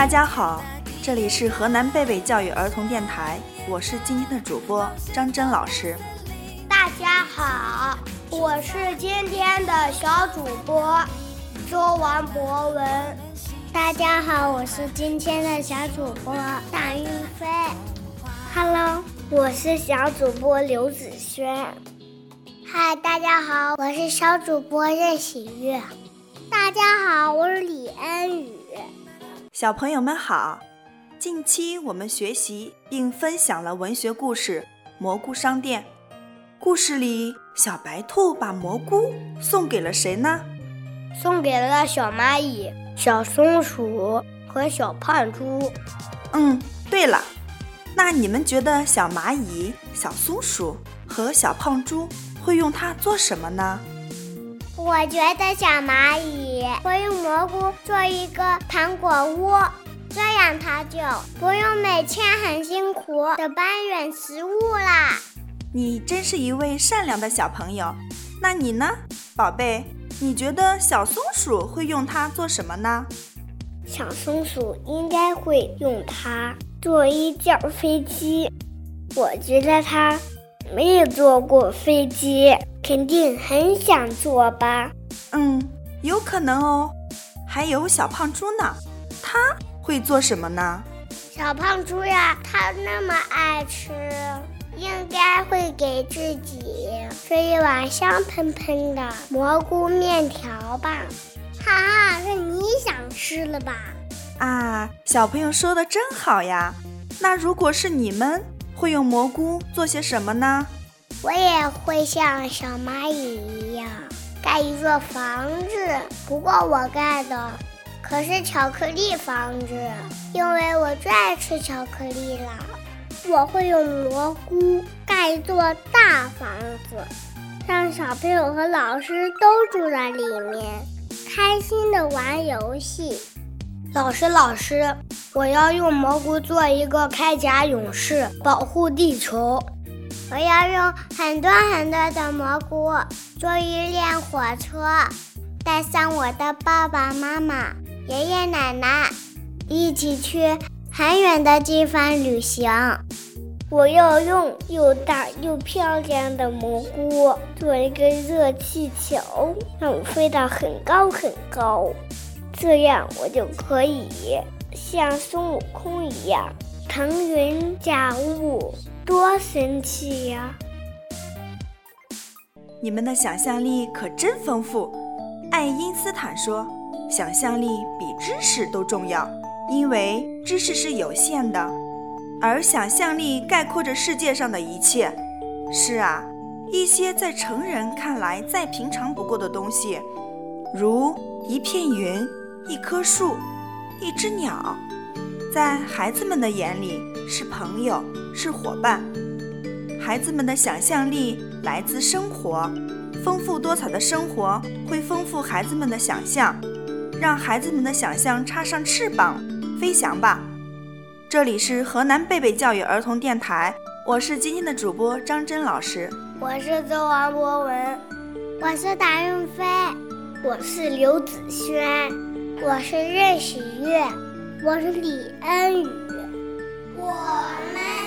大家好，这里是河南贝贝教育儿童电台，我是今天的主播张真老师。大家好，我是今天的小主播周王博文。大家好，我是今天的小主播大运飞。Hello，我是小主播刘子轩。嗨，大家好，我是小主播任喜悦。大家好，我是李恩宇。小朋友们好，近期我们学习并分享了文学故事《蘑菇商店》。故事里，小白兔把蘑菇送给了谁呢？送给了小蚂蚁、小松鼠和小胖猪。嗯，对了，那你们觉得小蚂蚁、小松鼠和小胖猪会用它做什么呢？我觉得小蚂蚁蘑菇做一个糖果屋，这样它就不用每天很辛苦的搬运食物啦。你真是一位善良的小朋友。那你呢，宝贝？你觉得小松鼠会用它做什么呢？小松鼠应该会用它做一架飞机。我觉得它没有坐过飞机。肯定很想坐吧？嗯，有可能哦。还有小胖猪呢，它会做什么呢？小胖猪呀，它那么爱吃，应该会给自己吃一碗香喷喷的蘑菇面条吧？哈哈，是你想吃了吧？啊，小朋友说的真好呀。那如果是你们，会用蘑菇做些什么呢？我也会像小蚂蚁一样盖一座房子，不过我盖的可是巧克力房子，因为我最爱吃巧克力了。我会用蘑菇盖一座大房子，让小朋友和老师都住在里面，开心的玩游戏。老师，老师，我要用蘑菇做一个铠甲勇士，保护地球。我要用很多很多的蘑菇做一辆火车，带上我的爸爸妈妈、爷爷奶奶，一起去很远的地方旅行。我要用又大又漂亮的蘑菇做一个热气球，让我飞到很高很高，这样我就可以像孙悟空一样腾云驾雾。多神奇呀！你们的想象力可真丰富。爱因斯坦说：“想象力比知识都重要，因为知识是有限的，而想象力概括着世界上的一切。”是啊，一些在成人看来再平常不过的东西，如一片云、一棵树、一只鸟。在孩子们的眼里是朋友，是伙伴。孩子们的想象力来自生活，丰富多彩的生活会丰富孩子们的想象，让孩子们的想象插上翅膀，飞翔吧。这里是河南贝贝教育儿童电台，我是今天的主播张真老师，我是周王博文，我是达运飞，我是刘子轩，我是任喜悦。我是李恩宇。我们